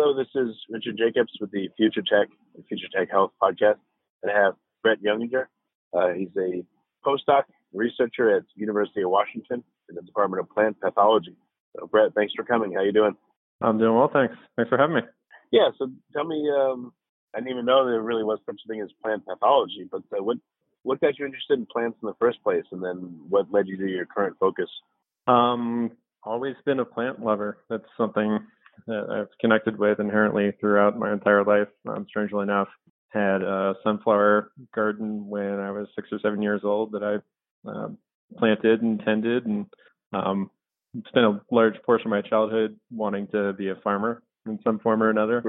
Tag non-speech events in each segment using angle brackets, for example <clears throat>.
Hello, this is Richard Jacobs with the Future Tech and Future Tech Health podcast. And I have Brett Younginger. Uh, he's a postdoc researcher at University of Washington in the Department of Plant Pathology. So, Brett, thanks for coming. How you doing? I'm doing well, thanks. Thanks for having me. Yeah. So, tell me. Um, I didn't even know there really was such a thing as plant pathology, but uh, what what got you interested in plants in the first place, and then what led you to your current focus? Um, always been a plant lover. That's something that I've connected with inherently throughout my entire life. Um, strangely enough, had a sunflower garden when I was six or seven years old that I uh, planted and tended, and um, spent a large portion of my childhood wanting to be a farmer in some form or another.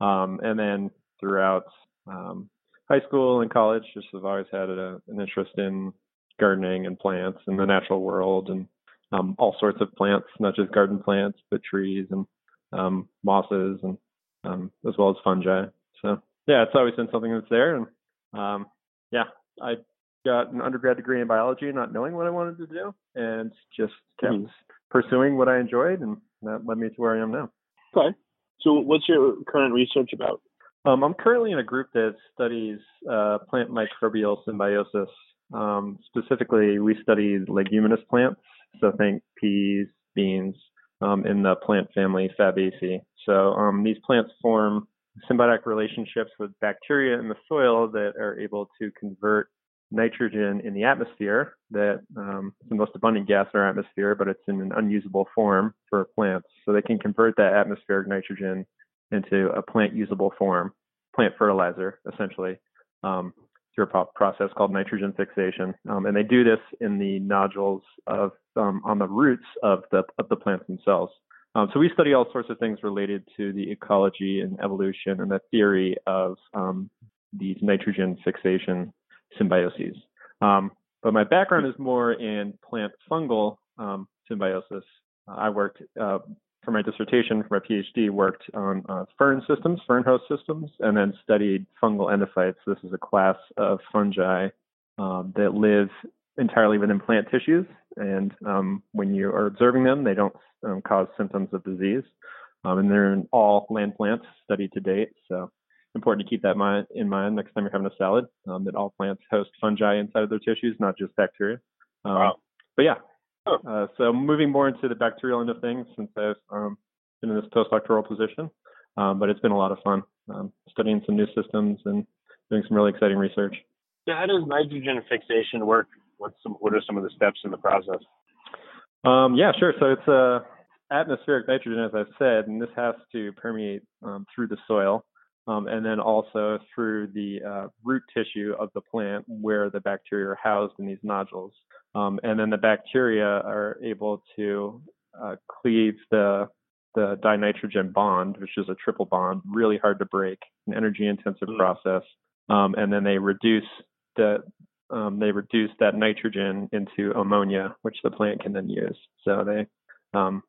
Um, and then throughout um, high school and college, just have always had a, an interest in gardening and plants and the natural world and um, all sorts of plants, not just garden plants, but trees and um, mosses and um, as well as fungi. So yeah, it's always been something that's there. And um, yeah, I got an undergrad degree in biology, not knowing what I wanted to do, and just kept mm-hmm. pursuing what I enjoyed, and that led me to where I am now. Okay. So what's your current research about? Um, I'm currently in a group that studies uh, plant microbial symbiosis. Um, specifically, we study leguminous plants, so think peas, beans, um, in the plant family Fabaceae. So um, these plants form symbiotic relationships with bacteria in the soil that are able to convert nitrogen in the atmosphere that um, is the most abundant gas in our atmosphere, but it's in an unusable form for plants. So they can convert that atmospheric nitrogen into a plant usable form, plant fertilizer, essentially. Um, through a process called nitrogen fixation, um, and they do this in the nodules of um, on the roots of the of the plants themselves. Um, so we study all sorts of things related to the ecology and evolution and the theory of um, these nitrogen fixation symbioses. Um, but my background is more in plant fungal um, symbiosis. I worked uh, for my dissertation, for my PhD, worked on uh, fern systems, fern host systems, and then studied fungal endophytes. This is a class of fungi um, that live entirely within plant tissues, and um, when you are observing them, they don't um, cause symptoms of disease. Um, and they're in all land plants studied to date, so important to keep that mind, in mind next time you're having a salad. Um, that all plants host fungi inside of their tissues, not just bacteria. Um, wow. But yeah, uh, so moving more into the bacterial end of things since I've um, been in this postdoctoral position, um, but it's been a lot of fun um, studying some new systems and doing some really exciting research. So how does nitrogen fixation work? What's some, what are some of the steps in the process? Um, yeah, sure. So it's uh, atmospheric nitrogen, as I've said, and this has to permeate um, through the soil. Um, and then also through the uh, root tissue of the plant where the bacteria are housed in these nodules. Um, and then the bacteria are able to uh, cleave the the dinitrogen bond, which is a triple bond, really hard to break, an energy intensive mm. process. Um, and then they reduce the um, they reduce that nitrogen into ammonia, which the plant can then use. So they um,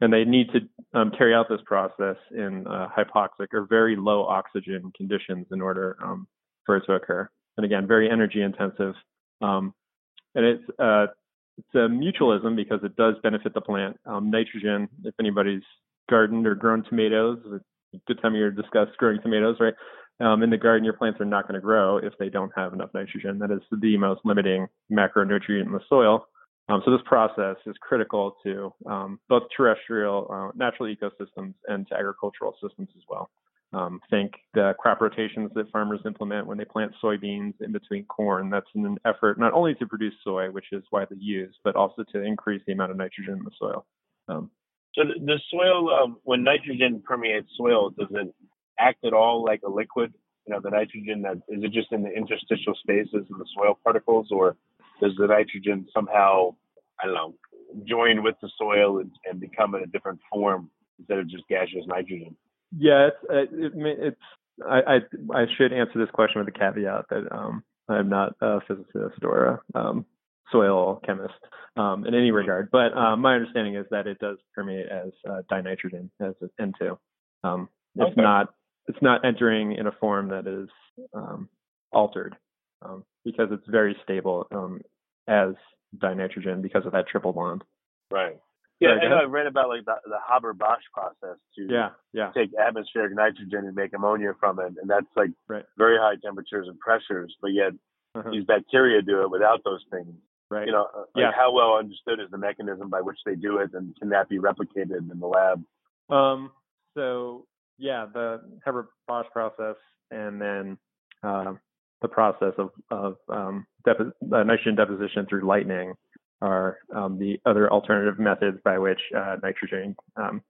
and they need to um, carry out this process in uh, hypoxic or very low oxygen conditions in order um, for it to occur. and again, very energy intensive. Um, and it's uh, it's a mutualism because it does benefit the plant. Um, nitrogen, if anybody's gardened or grown tomatoes, good time year to discuss growing tomatoes, right? Um, in the garden, your plants are not going to grow if they don't have enough nitrogen. That is the most limiting macronutrient in the soil. Um, so this process is critical to um, both terrestrial, uh, natural ecosystems and to agricultural systems as well. Um, think the crop rotations that farmers implement when they plant soybeans in between corn. That's an effort not only to produce soy, which is widely used, but also to increase the amount of nitrogen in the soil. Um, so the soil, um, when nitrogen permeates soil, does it act at all like a liquid? You know, the nitrogen that is it just in the interstitial spaces in the soil particles, or does the nitrogen somehow, I don't know, join with the soil and, and become in a different form instead of just gaseous nitrogen? Yeah, it's uh, it, it's I, I I should answer this question with a caveat that um, I'm not a physicist or a um, soil chemist um, in any regard, but um, my understanding is that it does permeate as uh, dinitrogen as N2. Um, it's okay. not it's not entering in a form that is um, altered um, because it's very stable um, as dinitrogen because of that triple bond. Right. Yeah, and I read about like the, the Haber-Bosch process to yeah, yeah. take atmospheric nitrogen and make ammonia from it, and that's like right. very high temperatures and pressures. But yet uh-huh. these bacteria do it without those things. Right. You know, uh, like yeah. how well understood is the mechanism by which they do it, and can that be replicated in the lab? Um. So yeah, the Haber-Bosch process, and then uh, the process of of um, depo- uh, nitrogen deposition through lightning are um, the other alternative methods by which uh, nitrogen um,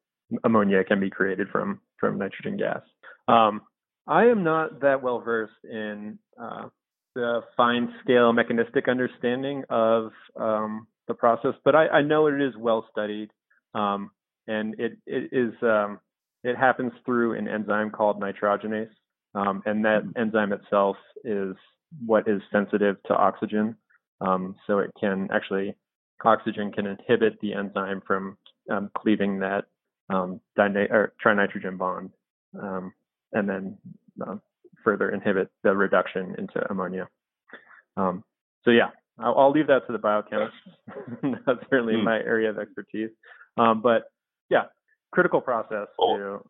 ammonia can be created from from nitrogen gas. Um, I am not that well versed in uh, the fine scale mechanistic understanding of um, the process, but I, I, know it is well studied, um, and it it is it happens through an enzyme called nitrogenase, and that enzyme itself is what is sensitive to oxygen. Um, so it can actually, oxygen can inhibit the enzyme from um, cleaving that um, or trinitrogen bond, um, and then uh, further inhibit the reduction into ammonia. Um, so yeah, I'll, I'll, leave that to the biochemists. <laughs> That's certainly mm. my area of expertise. Um, but yeah, critical process to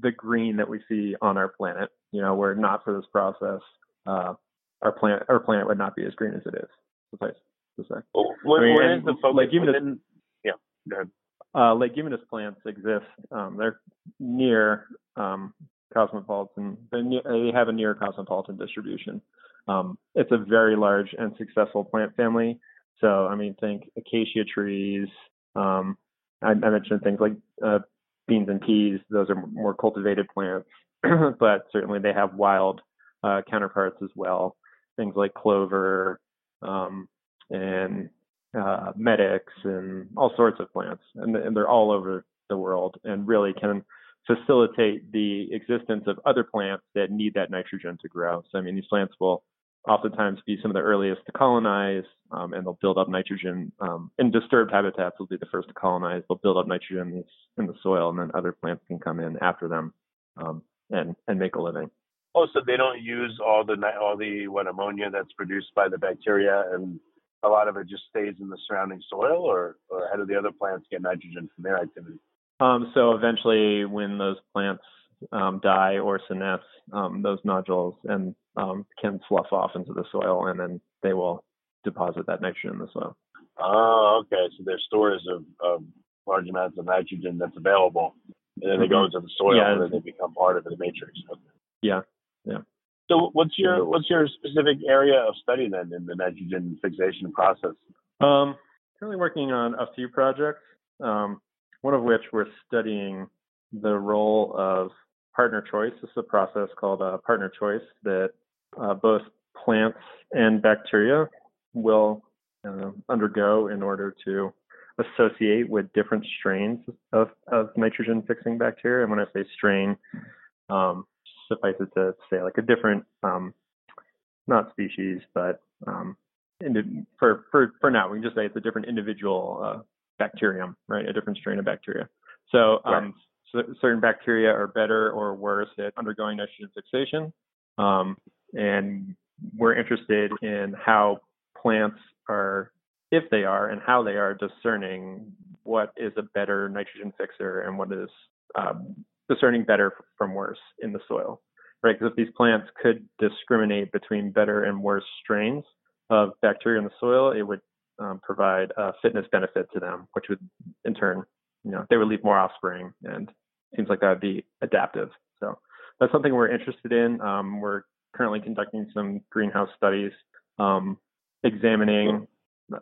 the green that we see on our planet. You know, were not for this process, uh, our plant our planet would not be as green as it is. Suffice to say. Well, what, I mean, what is the focus leguminous, within, Yeah, go ahead. Uh, leguminous plants exist. Um, they're near um, cosmopolitan. Near, they have a near cosmopolitan distribution. Um, it's a very large and successful plant family. So, I mean, think acacia trees. Um, I, I, mentioned things like uh, beans and peas. Those are more cultivated plants, <clears throat> but certainly they have wild uh, counterparts as well things like clover um, and uh, medics and all sorts of plants, and, and they're all over the world and really can facilitate the existence of other plants that need that nitrogen to grow. So I mean, these plants will oftentimes be some of the earliest to colonize, um, and they'll build up nitrogen. Um, in disturbed habitats, will be the first to colonize. They'll build up nitrogen in the soil, and then other plants can come in after them um, and and make a living. Oh, so they don't use all the all the what ammonia that's produced by the bacteria, and a lot of it just stays in the surrounding soil, or or how do the other plants get nitrogen from their activity? Um, so eventually, when those plants um, die or senesce, um, those nodules and um, can slough off into the soil, and then they will deposit that nitrogen in the soil. Oh, okay. So there's stores of, of large amounts of nitrogen that's available, and then they go mm-hmm. into the soil, yeah, and then they become part of the matrix. Okay. Yeah, yeah. So what's your what's your specific area of study then in the nitrogen fixation process? Um, currently working on a few projects. Um, one of which we're studying the role of partner choice. This is a process called uh, partner choice that uh, both plants and bacteria will uh, undergo in order to associate with different strains of, of nitrogen fixing bacteria. And when I say strain, um, suffice it to say like a different, um, not species, but um, for for for now, we can just say it's a different individual uh, bacterium, right? A different strain of bacteria. So, um, right. Certain bacteria are better or worse at undergoing nitrogen fixation, um, and we're interested in how plants are, if they are, and how they are discerning what is a better nitrogen fixer and what is um, discerning better from worse in the soil, right? Because if these plants could discriminate between better and worse strains of bacteria in the soil, it would um, provide a fitness benefit to them, which would in turn, you know, they would leave more offspring, and seems like that would be adaptive. So that's something we're interested in. Um, we're currently conducting some greenhouse studies, um, examining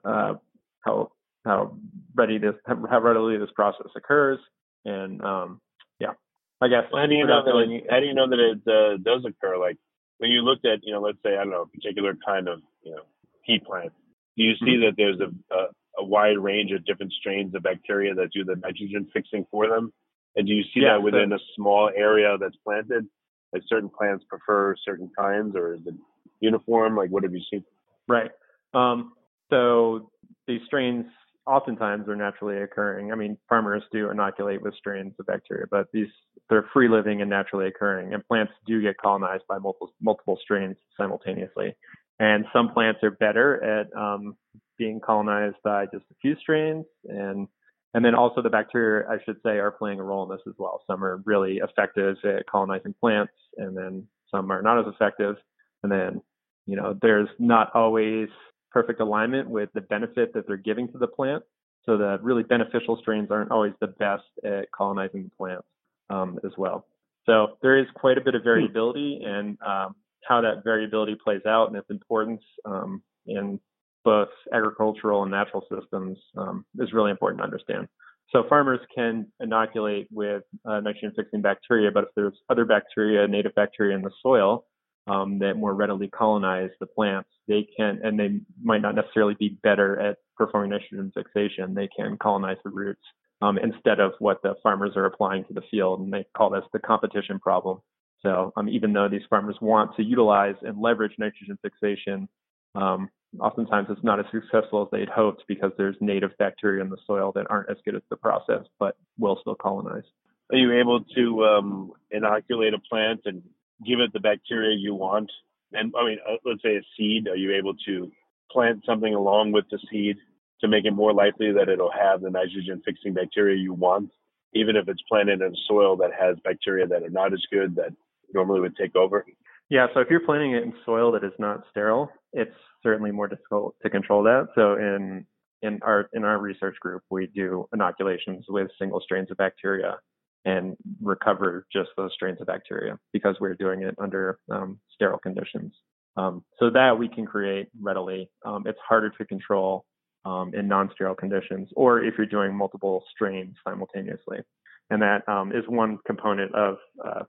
uh, how how ready this how readily this process occurs, and um, yeah, I guess. Well, how do you know that? It, how do you know that it uh, does occur? Like when you looked at, you know, let's say I don't know, a particular kind of, you know, pea plant. Do you see mm-hmm. that there's a, a a wide range of different strains of bacteria that do the nitrogen fixing for them? And do you see yeah, that within so, a small area that's planted? Like certain plants prefer certain kinds, or is it uniform? Like what have you seen? Right. Um, so these strains oftentimes are naturally occurring. I mean, farmers do inoculate with strains of bacteria, but these they're free living and naturally occurring, and plants do get colonized by multiple multiple strains simultaneously. And some plants are better at um, being colonized by just a few strains, and and then also the bacteria, I should say, are playing a role in this as well. Some are really effective at colonizing plants, and then some are not as effective. And then, you know, there's not always perfect alignment with the benefit that they're giving to the plant. So the really beneficial strains aren't always the best at colonizing the plants um, as well. So there is quite a bit of variability, and um, how that variability plays out and its importance um, in both agricultural and natural systems um, is really important to understand. So farmers can inoculate with uh, nitrogen fixing bacteria, but if there's other bacteria, native bacteria in the soil um, that more readily colonize the plants, they can, and they might not necessarily be better at performing nitrogen fixation. They can colonize the roots um, instead of what the farmers are applying to the field, and they call this the competition problem. So um, even though these farmers want to utilize and leverage nitrogen fixation, um, oftentimes it's not as successful as they'd hoped because there's native bacteria in the soil that aren't as good at the process, but will still colonize. Are you able to um, inoculate a plant and give it the bacteria you want? And I mean, uh, let's say a seed. Are you able to plant something along with the seed to make it more likely that it'll have the nitrogen fixing bacteria you want, even if it's planted in soil that has bacteria that are not as good that normally would take over? Yeah, so if you're planting it in soil that is not sterile, it's certainly more difficult to control that. So in in our in our research group, we do inoculations with single strains of bacteria and recover just those strains of bacteria because we're doing it under um, sterile conditions. Um, so that we can create readily. Um, it's harder to control um, in non-sterile conditions, or if you're doing multiple strains simultaneously. And that um, is one component of uh,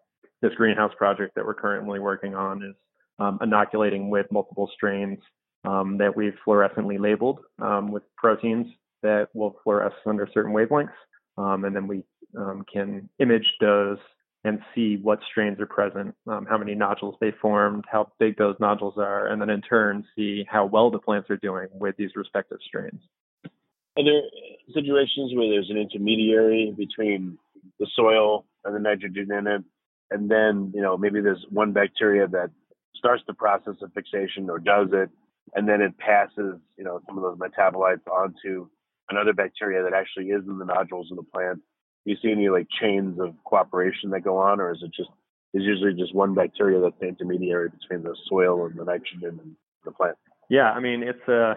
this greenhouse project that we're currently working on is um, inoculating with multiple strains um, that we've fluorescently labeled um, with proteins that will fluoresce under certain wavelengths. Um, and then we um, can image those and see what strains are present, um, how many nodules they formed, how big those nodules are, and then in turn see how well the plants are doing with these respective strains. Are there situations where there's an intermediary between the soil and the nitrogen in it and then you know maybe there's one bacteria that starts the process of fixation or does it and then it passes you know some of those metabolites onto another bacteria that actually is in the nodules of the plant. Do you see any like chains of cooperation that go on or is it just is usually just one bacteria that's the intermediary between the soil and the nitrogen and the plant? Yeah i mean it's a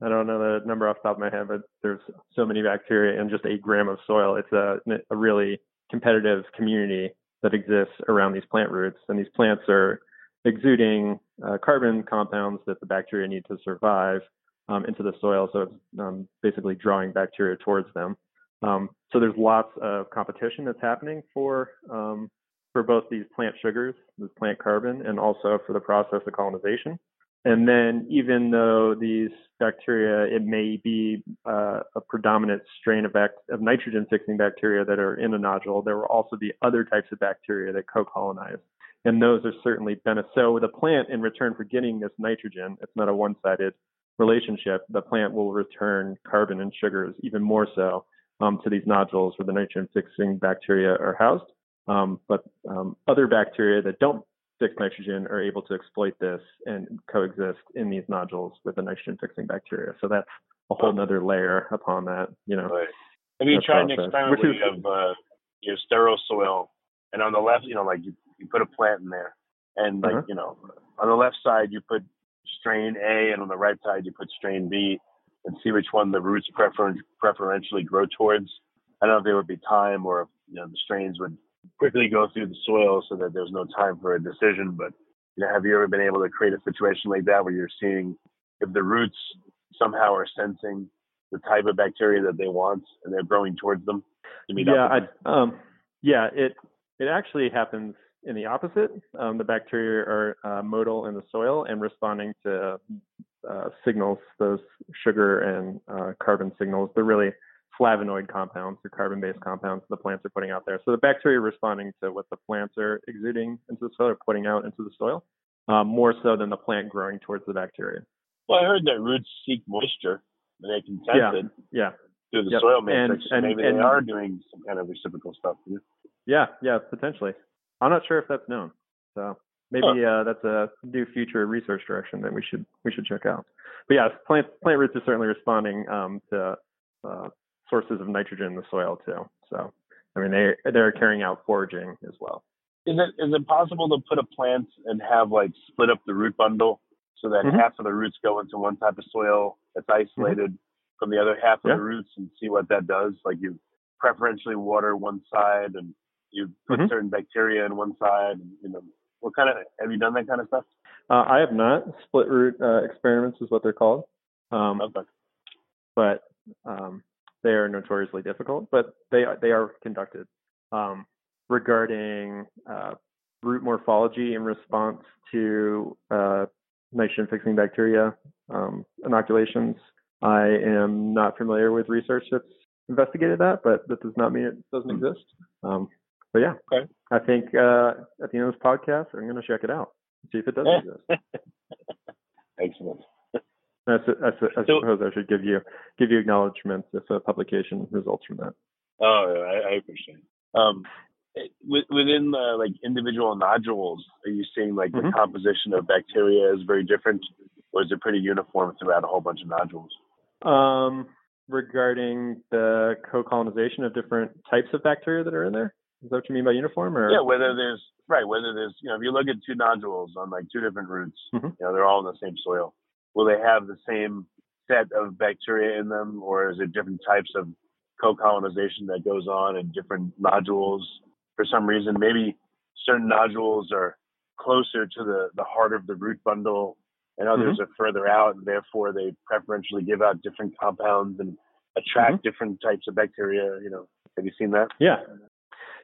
I don't know the number off the top of my head, but there's so many bacteria in just a gram of soil. It's a, a really competitive community that exists around these plant roots. And these plants are exuding uh, carbon compounds that the bacteria need to survive um, into the soil. So it's um, basically drawing bacteria towards them. Um, so there's lots of competition that's happening for um, for both these plant sugars, this plant carbon, and also for the process of colonization. And then, even though these bacteria, it may be uh, a predominant strain of, bac- of nitrogen fixing bacteria that are in a nodule, there will also be other types of bacteria that co colonize. And those are certainly beneficial. So, a plant, in return for getting this nitrogen, it's not a one sided relationship. The plant will return carbon and sugars even more so um, to these nodules where the nitrogen fixing bacteria are housed. Um, but um, other bacteria that don't fixed nitrogen are able to exploit this and coexist in these nodules with the nitrogen fixing bacteria. So that's a whole nother layer upon that, you know. Right. Have you tried an experiment where you have uh, you have sterile soil, and on the left, you know, like you, you put a plant in there, and like Uh-huh. you know, on the left side you put strain A, and on the right side you put strain B, and see which one the roots prefer- preferentially grow towards. I don't know if there would be time or if you know the strains would quickly go through the soil so that there's no time for a decision. But you know, have you ever been able to create a situation like that where you're seeing if the roots somehow are sensing the type of bacteria that they want and they're growing towards them to yeah, up with them? I, um, yeah, it it actually happens in the opposite. Um, the bacteria are uh, motile in the soil and responding to uh, signals, those sugar and uh, carbon signals. They're really flavonoid compounds or carbon-based compounds the plants are putting out there. So the bacteria are responding to what the plants are exuding into the soil or putting out into the soil, um, more so than the plant growing towards the bacteria. Well, I heard that roots seek moisture and they can sense Yeah. it Yeah, through the Yep. soil And- matrix. so and- maybe and- they are doing some kind of reciprocal stuff. too. Yeah, yeah, potentially. I'm not sure if that's known. So maybe uh, that's a new future research direction that we should we should check out. But yeah, plant plant roots are certainly responding um, to uh, sources of nitrogen in the soil too. So I mean they they're carrying out foraging as well. Is it is it possible to put a plant and have like split up the root bundle so that Mhm. half of the roots go into one type of soil that's isolated from the other half of Yeah. the roots and see what that does? Like you preferentially water one side and you put Mhm. certain bacteria in one side. And, you know, what kind of have you done that kind of stuff? Uh, I have not split root uh, experiments is what they're called, um, Okay. but um, they are notoriously difficult. But they are, they are conducted um, regarding uh, root morphology in response to uh, nitrogen fixing bacteria um, inoculations. I am not familiar with research that's investigated that, but that does not mean it doesn't exist. Um, but yeah, Okay. I think uh, at the end of this podcast, I'm going to check it out, see if it does <laughs> exist. Excellent. I, su- I, su- I So- suppose I should give you give you acknowledgments if a publication results from that. Oh, I, I appreciate it. Um, it- within the, like individual nodules, are you seeing like the Mhm. composition of bacteria is very different, or is it pretty uniform throughout a whole bunch of nodules? Um, regarding the co-colonization of different types of bacteria that are in there, is that what you mean by uniform? Or Yeah, whether there's right, whether there's you know, if you look at two nodules on like two different roots, Mhm. you know, they're all in the same soil. Will they have the same set of bacteria in them, or is it different types of co-colonization that goes on in different nodules for some reason? Maybe certain nodules are closer to the the heart of the root bundle, and others are further out, and therefore they preferentially give out different compounds and attract different types of bacteria. You know, have you seen that? Yeah,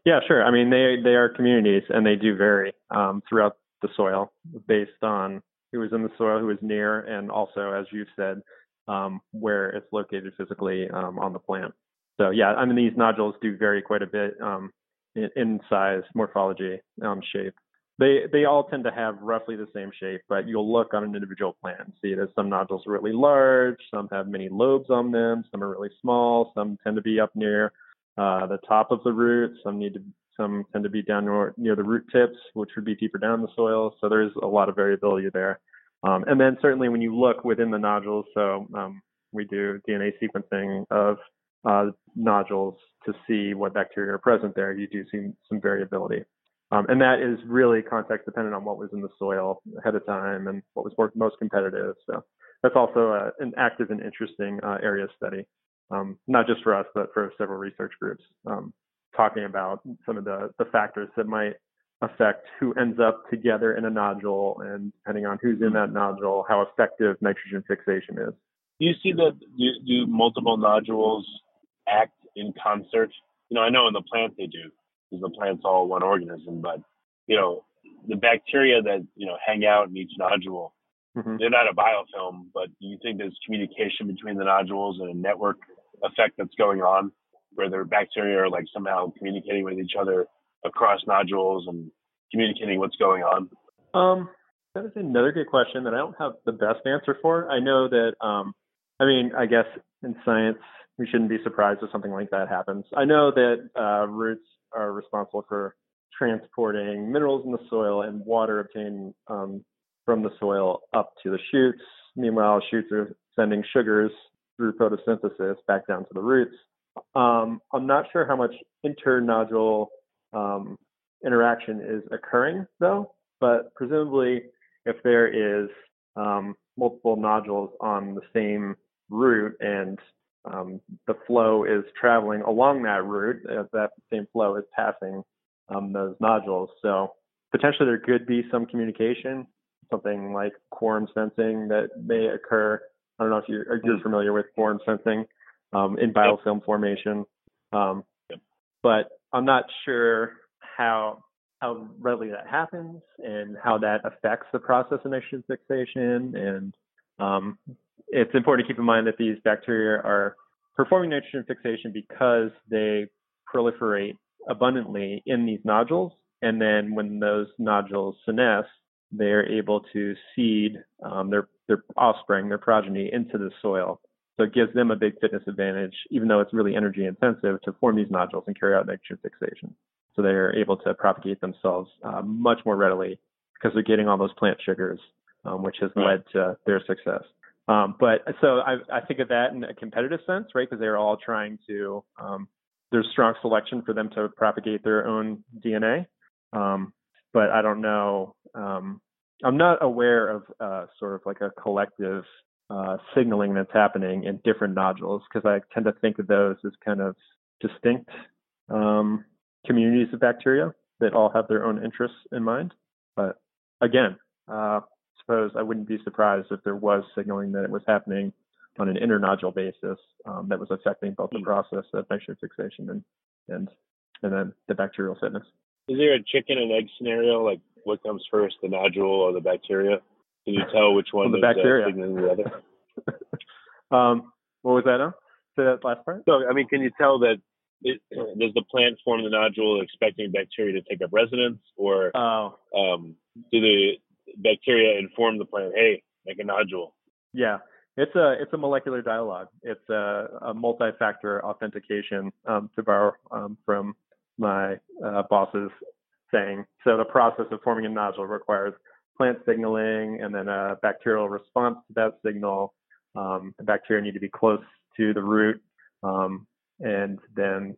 yeah, sure. I mean, they they are communities, and they do vary um, throughout the soil based on who is in the soil, who is near, and also, as you've said, um, where it's located physically um, on the plant. So yeah, I mean, these nodules do vary quite a bit um, in, in size, morphology, um, shape. They they all tend to have roughly the same shape, but you'll look on an individual plant and see that some nodules are really large, some have many lobes on them, some are really small, some tend to be up near uh, the top of the root. Some need to, some tend to be down near, near the root tips, which would be deeper down the soil. So there's a lot of variability there. Um, and then certainly when you look within the nodules, so um, we do DNA sequencing of uh, nodules to see what bacteria are present there. You do see some variability. Um, and that is really context dependent on what was in the soil ahead of time and what was most competitive. So that's also a, an active and interesting uh, area of study um, not just for us, but for several research groups, um, talking about some of the, the factors that might affect who ends up together in a nodule and depending on who's in that nodule, how effective nitrogen fixation is. Do you see that do, do multiple nodules act in concert? You know, I know in the plant they do, because the plant's all one organism, but you know, the bacteria that, you know, hang out in each nodule, Mhm. they're not a biofilm, but do you think there's communication between the nodules and a network effect that's going on where their bacteria are like somehow communicating with each other across nodules and communicating what's going on? Um, that is another good question that I don't have the best answer for. I know that, um, I mean, I guess in science, we shouldn't be surprised if something like that happens. I know that uh, roots are responsible for transporting minerals in the soil and water obtained um, from the soil up to the shoots. Meanwhile, shoots are sending sugars through photosynthesis back down to the roots. Um, I'm not sure how much internodule um, interaction is occurring though, but presumably if there is um, multiple nodules on the same root and um, the flow is traveling along that root, uh, that same flow is passing um, those nodules. So potentially there could be some communication, something like quorum sensing that may occur. I don't know if you're, you're familiar with quorum sensing um, in biofilm yep. formation, um, yep. but I'm not sure how how readily that happens and how that affects the process of nitrogen fixation. And um, it's important to keep in mind that these bacteria are performing nitrogen fixation because they proliferate abundantly in these nodules. And then when those nodules senesce, they're able to seed um, their, their offspring, their progeny, into the soil. So it gives them a big fitness advantage, even though it's really energy intensive to form these nodules and carry out nitrogen fixation. So they're able to propagate themselves uh, much more readily because they're getting all those plant sugars, um, which has right. led to their success. Um, but so I, I, think of that in a competitive sense, right? Because they're all trying to, um, there's strong selection for them to propagate their own DNA. Um, but I don't know, um, I'm not aware of uh, sort of like a collective uh, signaling that's happening in different nodules because I tend to think of those as kind of distinct um, communities of bacteria that all have their own interests in mind. But again, uh, suppose I wouldn't be surprised if there was signaling that it was happening on an internodule basis um, that was affecting both the hmm. process of nitrogen fixation and and and then the bacterial fitness. Is there a chicken and egg scenario? Like what comes first, the nodule or the bacteria? Can you tell which one the is uh, bacteria. Signaling the other? <laughs> um, what was that? Huh? Say that last part. So I mean, can you tell that it, does the plant form the nodule expecting bacteria to take up residence, or oh. um, do the bacteria inform the plant, hey, make a nodule? Yeah, it's a it's a molecular dialogue. It's a, a multi-factor authentication, um, to borrow um, from my uh, boss's saying. So the process of forming a nodule requires plant signaling and then a bacterial response to that signal. Um, the bacteria need to be close to the root, um, and then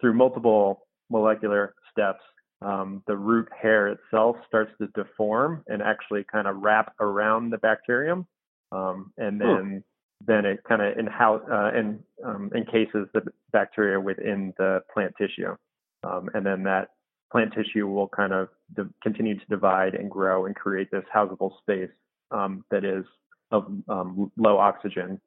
through multiple molecular steps, um, the root hair itself starts to deform and actually kind of wrap around the bacterium, um, and then then it kind of uh, in, um, encases the bacteria within the plant tissue, um, and then that plant tissue will kind of de- continue to divide and grow and create this housable space um, that is of um, low oxygen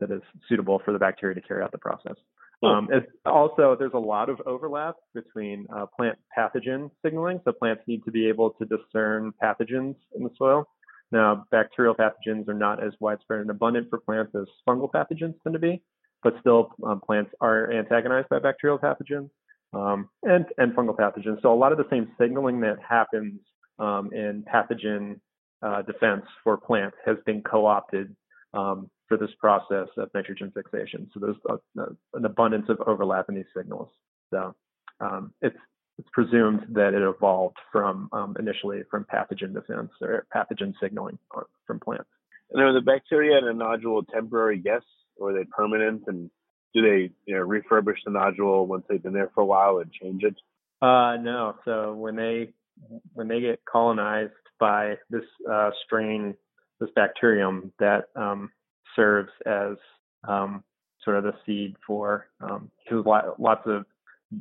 that is suitable for the bacteria to carry out the process. Um, also, there's a lot of overlap between uh, plant pathogen signaling. So plants need to be able to discern pathogens in the soil. Now, bacterial pathogens are not as widespread and abundant for plants as fungal pathogens tend to be, but still um, plants are antagonized by bacterial pathogens um, and, and fungal pathogens. So a lot of the same signaling that happens um, in pathogen uh, defense for plants has been co-opted um, for this process of nitrogen fixation. So there's a, a, an abundance of overlap in these signals. So um, it's it's presumed that it evolved from um, initially from pathogen defense or pathogen signaling from plants. And are the bacteria in a nodule temporary guests, or are they permanent? And do they you know refurbish the nodule once they've been there for a while and change it? Uh, no. So when they when they get colonized by this uh, strain, this bacterium that um, serves as um, sort of the seed for um, lots of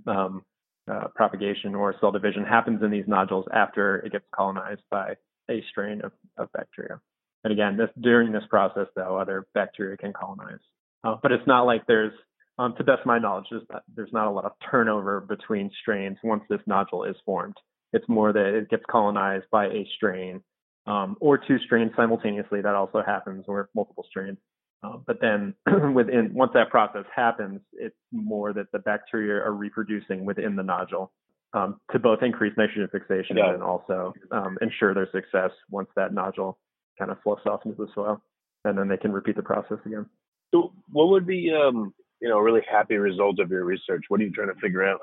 um, uh, propagation or cell division happens in these nodules after it gets colonized by a strain of, of bacteria. And again, this during this process, though, other bacteria can colonize. Uh, but it's not like there's, um, to best of my knowledge, there's not, there's not a lot of turnover between strains once this nodule is formed. It's more that it gets colonized by a strain um, or two strains simultaneously. That also happens, or multiple strains. Uh, but then <clears throat> within once that process happens, it's more that the bacteria are reproducing within the nodule um, to both increase nitrogen fixation yeah. and also um, ensure their success once that nodule kind of fluffs off into the soil, and then they can repeat the process again. So, what would be um, you know a really happy result of your research? What are you trying to figure out?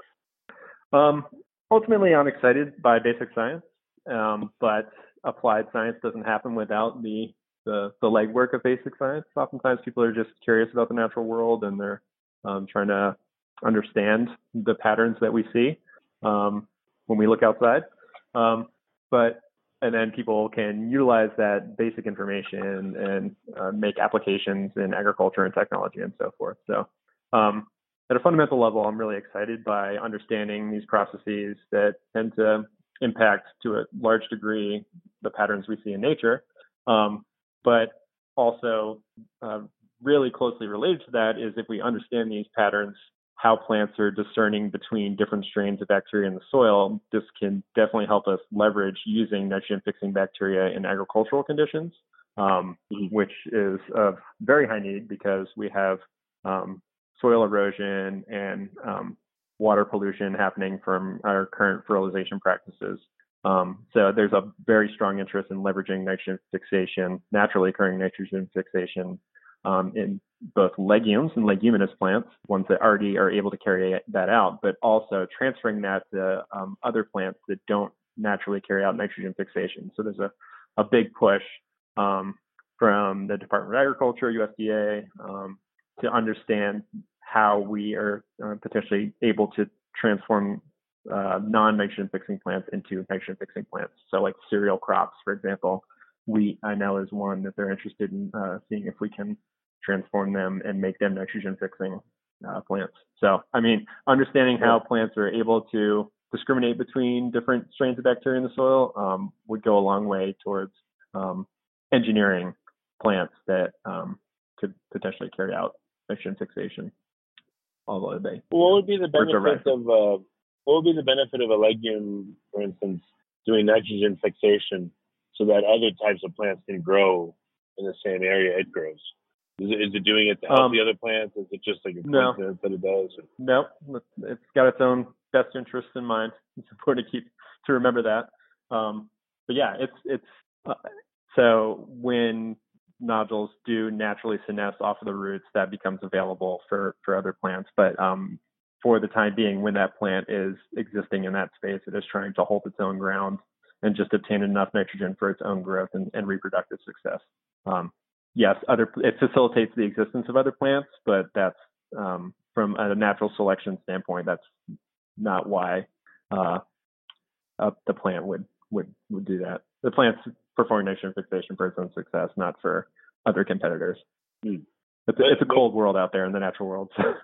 Um, ultimately, I'm excited by basic science, um, but applied science doesn't happen without the the, the legwork of basic science. Oftentimes, people are just curious about the natural world and they're um, trying to understand the patterns that we see um, when we look outside. Um, but and then people can utilize that basic information and uh, make applications in agriculture and technology and so forth. So, um, at a fundamental level, I'm really excited by understanding these processes that tend to impact to a large degree the patterns we see in nature. Um, but also, uh, really closely related to that is if we understand these patterns, how plants are discerning between different strains of bacteria in the soil, this can definitely help us leverage using nitrogen fixing bacteria in agricultural conditions, um, mm-hmm. which is of very high need because we have um, soil erosion and um, water pollution happening from our current fertilization practices. Um, so there's a very strong interest in leveraging nitrogen fixation, naturally occurring nitrogen fixation um, in both legumes and leguminous plants, ones that already are able to carry that out, but also transferring that to um, other plants that don't naturally carry out nitrogen fixation. So there's a, a big push um, from the Department of Agriculture, USDA, um, to understand how we are uh, potentially able to transform uh, non-nitrogen fixing plants into nitrogen fixing plants. So like cereal crops, for example, wheat I know is one that they're interested in uh, seeing if we can transform them and make them nitrogen fixing uh, plants. So, I mean, understanding how plants are able to discriminate between different strains of bacteria in the soil um, would go a long way towards um, engineering plants that um, could potentially carry out nitrogen fixation. Although they, what would be the benefit of uh, what would be the benefit of a legume, for instance, doing nitrogen fixation so that other types of plants can grow in the same area it grows? Is it, is it doing it to help um, the other plants? Is it just like a no. coincidence that it does? No, it's got its own best interests in mind. It's important to keep to remember that. Um, but yeah, it's it's uh, so when nodules do naturally senesce off of the roots, that becomes available for for other plants. But um, for the time being, when that plant is existing in that space, it is trying to hold its own ground and just obtain enough nitrogen for its own growth and, and reproductive success. Um, yes, other it facilitates the existence of other plants, but that's um, from a natural selection standpoint, that's not why uh, uh, the plant would would would do that. The plant's performing nitrogen fixation for its own success, not for other competitors. Hmm. It's, a, it's a cold world out there in the natural world. So <laughs>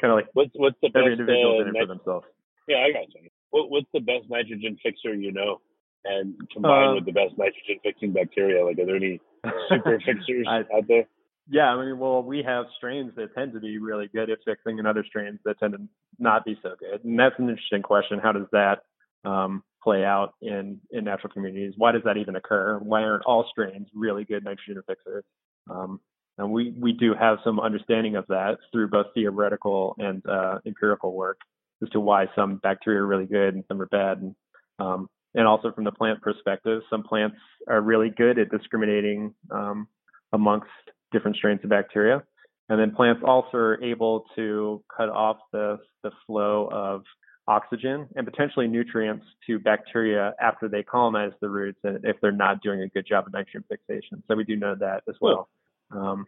kind of like what's what's the every best, individual uh, in it for themselves. Yeah, I got you. What, what's the best nitrogen fixer you know? And combined uh, with the best nitrogen fixing bacteria, like are there any <laughs> super fixers I, out there? Yeah, I mean, well, we have strains that tend to be really good at fixing, and other strains that tend to not be so good. And that's an interesting question. How does that um, play out in in natural communities? Why does that even occur? Why aren't all strains really good nitrogen fixers? Um, and we we do have some understanding of that through both theoretical and uh, empirical work as to why some bacteria are really good and some are bad. And um, and also from the plant perspective, some plants are really good at discriminating um, amongst different strains of bacteria. And then plants also are able to cut off the, the flow of oxygen and potentially nutrients to bacteria after they colonize the roots and if they're not doing a good job of nitrogen fixation. So we do know that as well. Um.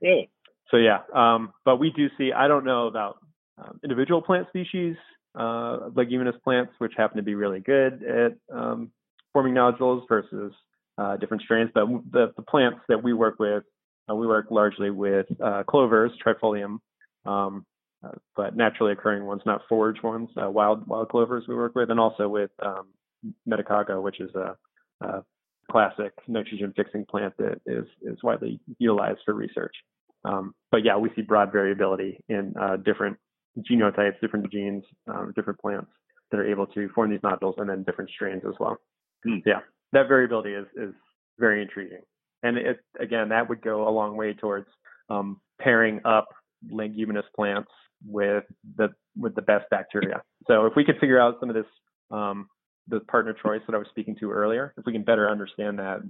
So yeah, um, but we do see, I don't know about um, individual plant species uh, leguminous plants, which happen to be really good at um, forming nodules versus uh, different strains. But the, the, plants that we work with, uh, we work largely with uh, clovers, trifolium, um, uh, but naturally occurring ones, not forage ones, uh, wild wild clovers we work with, and also with um, which is a, a, classic nitrogen fixing plant that is is widely utilized for research. Um, but yeah, we see broad variability in different genotypes, different genes, um, different plants that are able to form these nodules, and then different strains as well. Mm. Yeah, that variability is is very intriguing, and it again that would go a long way towards um, pairing up leguminous plants with the with the best bacteria. So if we could figure out some of this um, the partner choice that I was speaking to earlier, if we can better understand that,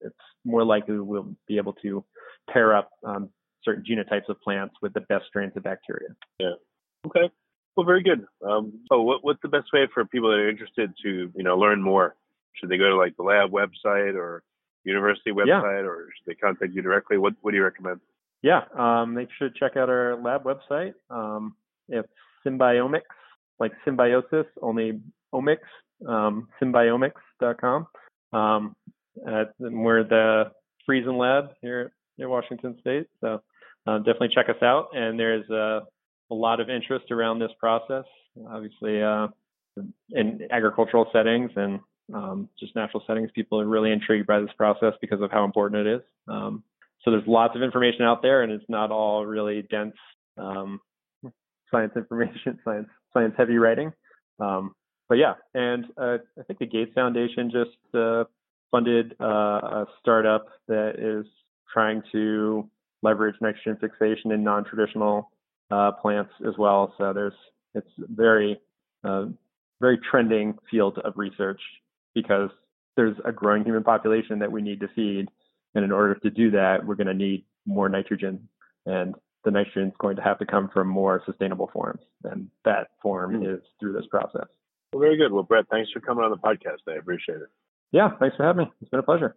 it's more likely we'll be able to pair up um, certain genotypes of plants with the best strains of bacteria. Yeah. Okay. Well, very good. Um, oh, what, what's the best way for people that are interested to, you know, learn more? Should they go to like the lab website or university website, yeah. or should they contact you directly? What What do you recommend? Yeah, um, they should check out our lab website. Um, it's Symbiomics, like symbiosis, only omics, um, symbiomics.com. Um, at, we're the Friesen Lab here at Washington State, so uh, definitely check us out. And there's a, a, lot of interest around this process, obviously, uh, in agricultural settings and um, just natural settings. People are really intrigued by this process because of how important it is. Um, so there's lots of information out there, and it's not all really dense um, science information, <laughs> science science heavy writing. Um, but yeah, and uh, I think the Gates Foundation just uh, funded uh, a startup that is trying to leverage nitrogen fixation in non-traditional uh, plants as well. So there's it's very uh, very trending field of research because there's a growing human population that we need to feed, and in order to do that, we're going to need more nitrogen, and the nitrogen is going to have to come from more sustainable forms, and that form mm-hmm. is through this process. Well, very good. Well, Brett, thanks for coming on the podcast. I appreciate it. Yeah, thanks for having me. It's been a pleasure.